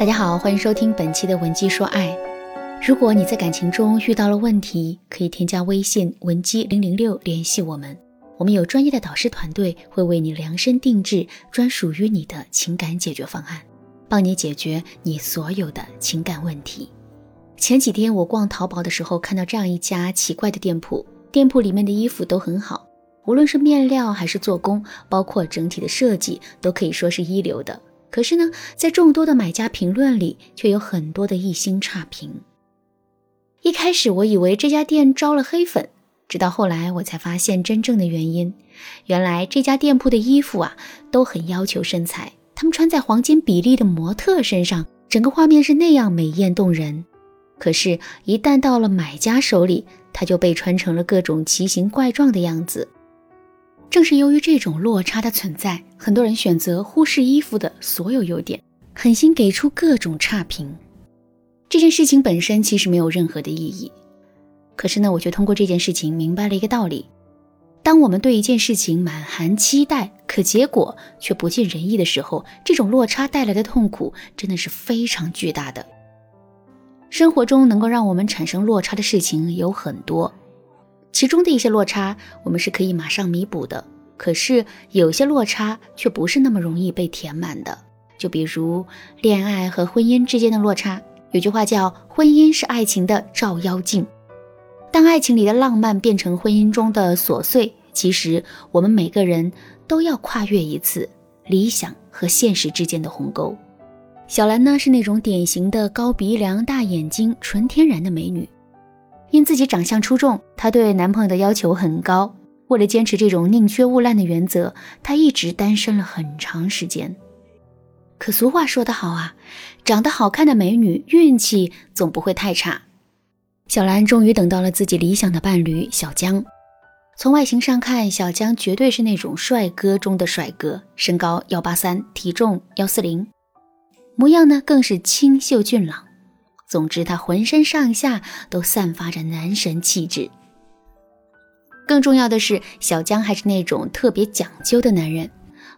大家好，欢迎收听本期的文姬说爱。如果你在感情中遇到了问题，可以添加微信文姬零零六联系我们，我们有专业的导师团队会为你量身定制专属于你的情感解决方案，帮你解决你所有的情感问题。前几天我逛淘宝的时候，看到这样一家奇怪的店铺，店铺里面的衣服都很好，无论是面料还是做工，包括整体的设计，都可以说是一流的。可是呢，在众多的买家评论里，却有很多的一星差评。一开始我以为这家店招了黑粉，直到后来我才发现真正的原因。原来这家店铺的衣服啊，都很要求身材，他们穿在黄金比例的模特身上，整个画面是那样美艳动人。可是，一旦到了买家手里，它就被穿成了各种奇形怪状的样子。正是由于这种落差的存在，很多人选择忽视衣服的所有优点，狠心给出各种差评。这件事情本身其实没有任何的意义，可是呢，我却通过这件事情明白了一个道理：当我们对一件事情满含期待，可结果却不尽人意的时候，这种落差带来的痛苦真的是非常巨大的。生活中能够让我们产生落差的事情有很多。其中的一些落差，我们是可以马上弥补的。可是有些落差却不是那么容易被填满的。就比如恋爱和婚姻之间的落差，有句话叫“婚姻是爱情的照妖镜”。当爱情里的浪漫变成婚姻中的琐碎，其实我们每个人都要跨越一次理想和现实之间的鸿沟。小兰呢，是那种典型的高鼻梁、大眼睛、纯天然的美女。因自己长相出众，她对男朋友的要求很高。为了坚持这种宁缺毋滥的原则，她一直单身了很长时间。可俗话说得好啊，长得好看的美女运气总不会太差。小兰终于等到了自己理想的伴侣小江。从外形上看，小江绝对是那种帅哥中的帅哥，身高幺八三，体重幺四零，模样呢更是清秀俊朗。总之，他浑身上下都散发着男神气质。更重要的是，小江还是那种特别讲究的男人，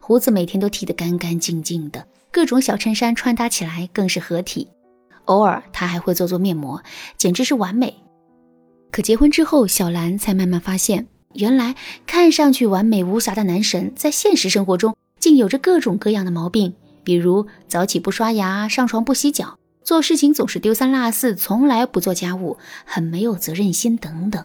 胡子每天都剃得干干净净的，各种小衬衫穿搭起来更是合体。偶尔他还会做做面膜，简直是完美。可结婚之后，小兰才慢慢发现，原来看上去完美无瑕的男神，在现实生活中竟有着各种各样的毛病，比如早起不刷牙，上床不洗脚。做事情总是丢三落四，从来不做家务，很没有责任心等等。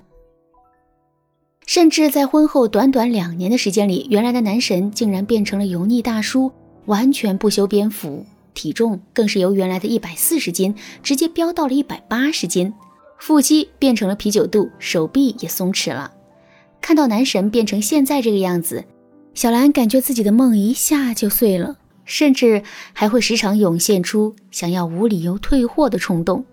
甚至在婚后短短两年的时间里，原来的男神竟然变成了油腻大叔，完全不修边幅，体重更是由原来的一百四十斤直接飙到了一百八十斤，腹肌变成了啤酒肚，手臂也松弛了。看到男神变成现在这个样子，小兰感觉自己的梦一下就碎了。甚至还会时常涌现出想要无理由退货的冲动。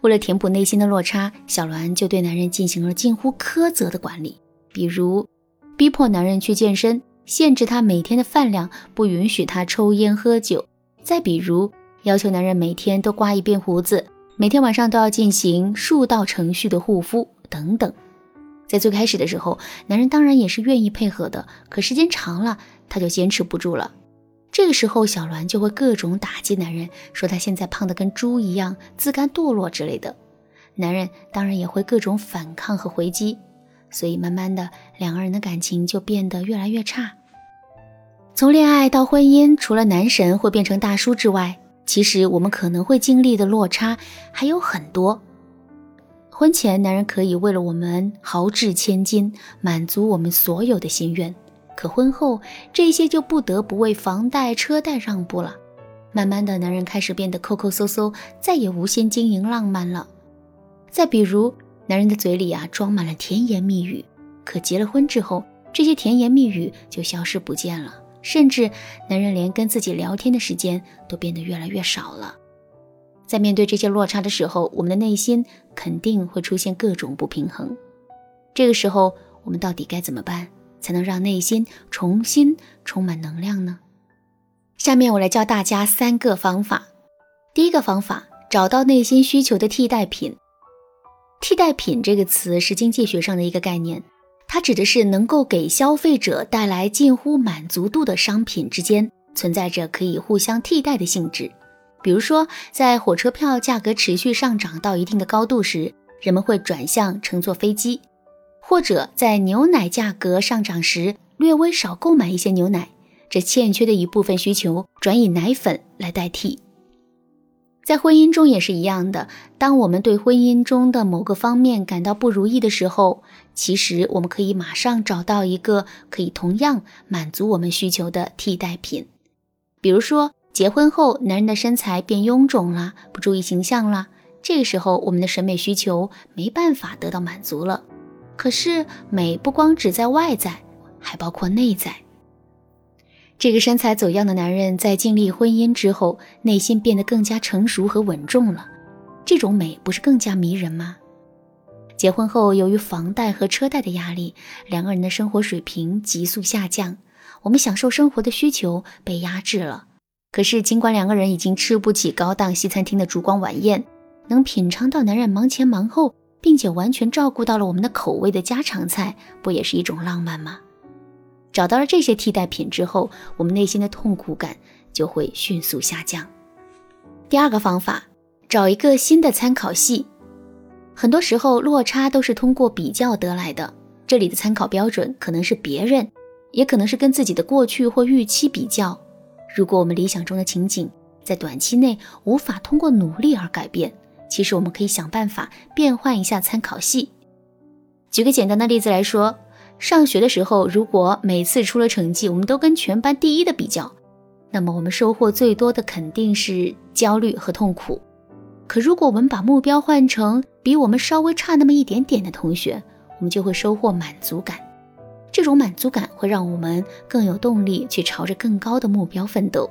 为了填补内心的落差，小栾就对男人进行了近乎苛责的管理，比如逼迫男人去健身，限制他每天的饭量，不允许他抽烟喝酒；再比如要求男人每天都刮一遍胡子，每天晚上都要进行数道程序的护肤等等。在最开始的时候，男人当然也是愿意配合的，可时间长了，他就坚持不住了。这个时候，小栾就会各种打击男人，说他现在胖得跟猪一样，自甘堕落之类的。男人当然也会各种反抗和回击，所以慢慢的，两个人的感情就变得越来越差。从恋爱到婚姻，除了男神会变成大叔之外，其实我们可能会经历的落差还有很多。婚前，男人可以为了我们豪掷千金，满足我们所有的心愿。可婚后，这些就不得不为房贷、车贷让步了。慢慢的，男人开始变得抠抠搜搜，再也无心经营浪漫了。再比如，男人的嘴里啊装满了甜言蜜语，可结了婚之后，这些甜言蜜语就消失不见了，甚至男人连跟自己聊天的时间都变得越来越少了。在面对这些落差的时候，我们的内心肯定会出现各种不平衡。这个时候，我们到底该怎么办？才能让内心重新充满能量呢？下面我来教大家三个方法。第一个方法，找到内心需求的替代品。替代品这个词是经济学上的一个概念，它指的是能够给消费者带来近乎满足度的商品之间存在着可以互相替代的性质。比如说，在火车票价格持续上涨到一定的高度时，人们会转向乘坐飞机；或者在牛奶价格上涨时，略微少购买一些牛奶，这欠缺的一部分需求转以奶粉来代替。在婚姻中也是一样的，当我们对婚姻中的某个方面感到不如意的时候，其实我们可以马上找到一个可以同样满足我们需求的替代品，比如说。结婚后，男人的身材变臃肿了，不注意形象了。这个时候，我们的审美需求没办法得到满足了。可是，美不光只在外在，还包括内在。这个身材走样的男人在经历婚姻之后，内心变得更加成熟和稳重了。这种美不是更加迷人吗？结婚后，由于房贷和车贷的压力，两个人的生活水平急速下降，我们享受生活的需求被压制了。可是，尽管两个人已经吃不起高档西餐厅的烛光晚宴，能品尝到男人忙前忙后，并且完全照顾到了我们的口味的家常菜，不也是一种浪漫吗？找到了这些替代品之后，我们内心的痛苦感就会迅速下降。第二个方法，找一个新的参考系。很多时候，落差都是通过比较得来的。这里的参考标准可能是别人，也可能是跟自己的过去或预期比较。如果我们理想中的情景在短期内无法通过努力而改变，其实我们可以想办法变换一下参考系。举个简单的例子来说，上学的时候，如果每次出了成绩我们都跟全班第一的比较，那么我们收获最多的肯定是焦虑和痛苦。可如果我们把目标换成比我们稍微差那么一点点的同学，我们就会收获满足感。这种满足感会让我们更有动力去朝着更高的目标奋斗。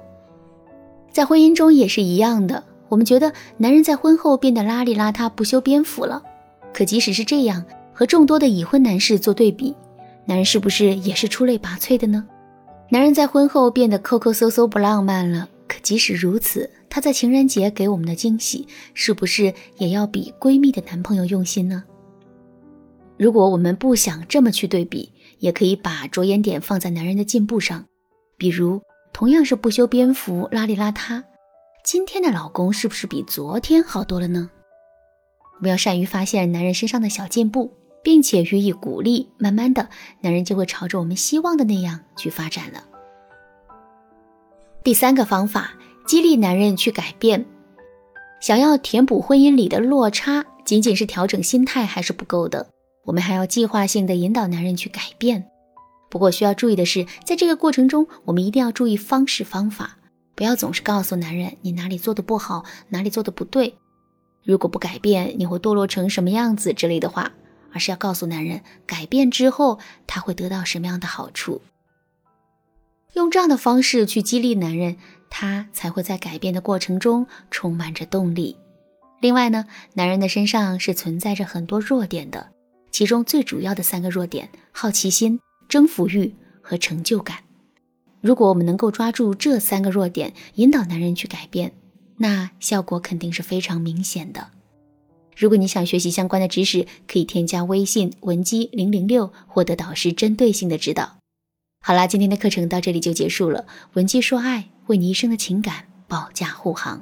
在婚姻中也是一样的，我们觉得男人在婚后变得邋里邋遢、不修边幅了。可即使是这样，和众多的已婚男士做对比，男人是不是也是出类拔萃的呢？男人在婚后变得抠抠搜搜、不浪漫了。可即使如此，他在情人节给我们的惊喜，是不是也要比闺蜜的男朋友用心呢？如果我们不想这么去对比，也可以把着眼点放在男人的进步上，比如同样是不修边幅、邋里邋遢，今天的老公是不是比昨天好多了呢？我们要善于发现男人身上的小进步，并且予以鼓励，慢慢的，男人就会朝着我们希望的那样去发展了。第三个方法，激励男人去改变。想要填补婚姻里的落差，仅仅是调整心态还是不够的。我们还要计划性的引导男人去改变，不过需要注意的是，在这个过程中，我们一定要注意方式方法，不要总是告诉男人你哪里做的不好，哪里做的不对。如果不改变，你会堕落成什么样子之类的话，而是要告诉男人，改变之后他会得到什么样的好处。用这样的方式去激励男人，他才会在改变的过程中充满着动力。另外呢，男人的身上是存在着很多弱点的。其中最主要的三个弱点：好奇心、征服欲和成就感。如果我们能够抓住这三个弱点，引导男人去改变，那效果肯定是非常明显的。如果你想学习相关的知识，可以添加微信文姬零零六，获得导师针对性的指导。好啦，今天的课程到这里就结束了。文姬说爱，为你一生的情感保驾护航。